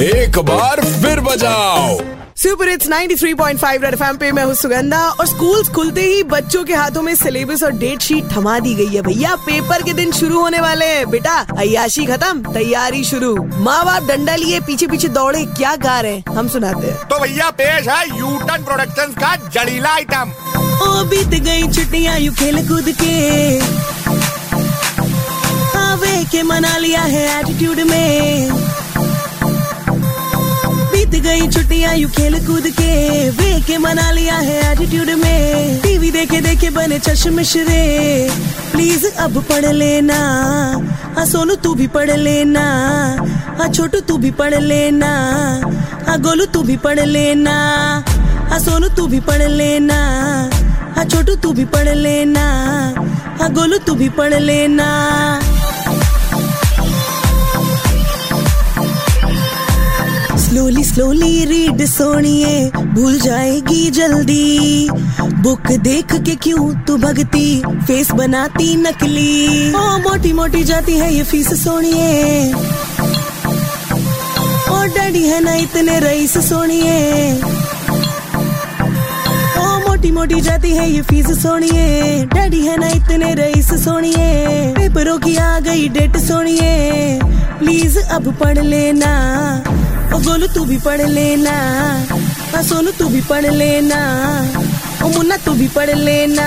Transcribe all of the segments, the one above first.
एक बार फिर बजाओ। सुपर इट्स 93.5 रेड एफएम पे मैं हूँ सुगंधा और स्कूल्स खुलते ही बच्चों के हाथों में सिलेबस और डेट शीट थमा दी गई है। भैया पेपर के दिन शुरू होने वाले हैं। बेटा अयाशी खत्म तैयारी शुरू। माँ बाप डंडा लिए पीछे पीछे दौड़े क्या गा रहे हैं? हम सुनाते हैं। तो भैया पेश है यूटन प्रोडक्शन का जड़ीला आइटम ओ बीत गई छुट्टियाँ यू खेल कूद के। आवे के मना लिया है एटीट्यूड में। बीत गई छुट्टियाँ यू खेल कूद के। वे के मना लिया है एटीट्यूड में। टीवी देखे देखे बने चश्मिश रे प्लीज़ अब पढ़ लेना। हाँ सोनू तू भी पढ़ लेना। हाँ छोटू तू भी पढ़ लेना। हाँ गोलू तू भी पढ़ लेना। हाँ सोनू तू भी पढ़ लेना। हाँ छोटू तू भी पढ़ लेना। हाँ गोलू तू भी पढ़ लेना। स्लोली स्लोली रीड सोनिए, भूल जाएगी जल्दी। बुक देख के क्यों तू भगती फेस बनाती नकली। ओ मोटी मोटी जाती है ये फ़ीस सोनिए। और डैडी है ना इतने रईस सोनिए। ओ मोटी मोटी जाती है ये फ़ीस सोनिए। डैडी है ना इतने रईस सोनिए। पेपरों की आ गई डेट सोनिए। प्लीज़ अब पढ़ लेना। ओ गोलू तू भी पढ़ लेना। हाँ सोनू तू भी पढ़ लेना। ओ मुन्ना तू भी पढ़ लेना।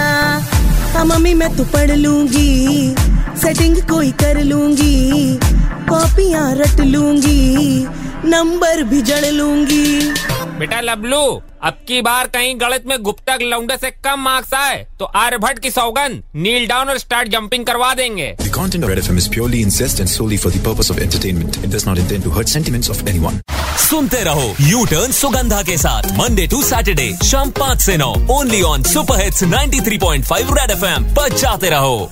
हाँ मम्मी मैं तो पढ़ लूँगी। सेटिंग कोई कर लूँगी। कॉपियाँ रट लूँगी। नंबर भी जड़ लूँगी। बेटा लबलू अब की बार कहीं गणित में गुप्तक लौंडे से कम मार्क्स आए तो आर्यभट्ट की सौगंध नील डाउन और स्टार्ट जंपिंग करवा देंगे। The content of Red FM is purely incest and solely for the purpose of entertainment. It does not intend to hurt sentiments of anyone. सुनते रहो यू टर्न सुगंधा के साथ मंडे टू सैटरडे शाम पाँच से नौ only on super hits 93.5 red FM जाते रहो।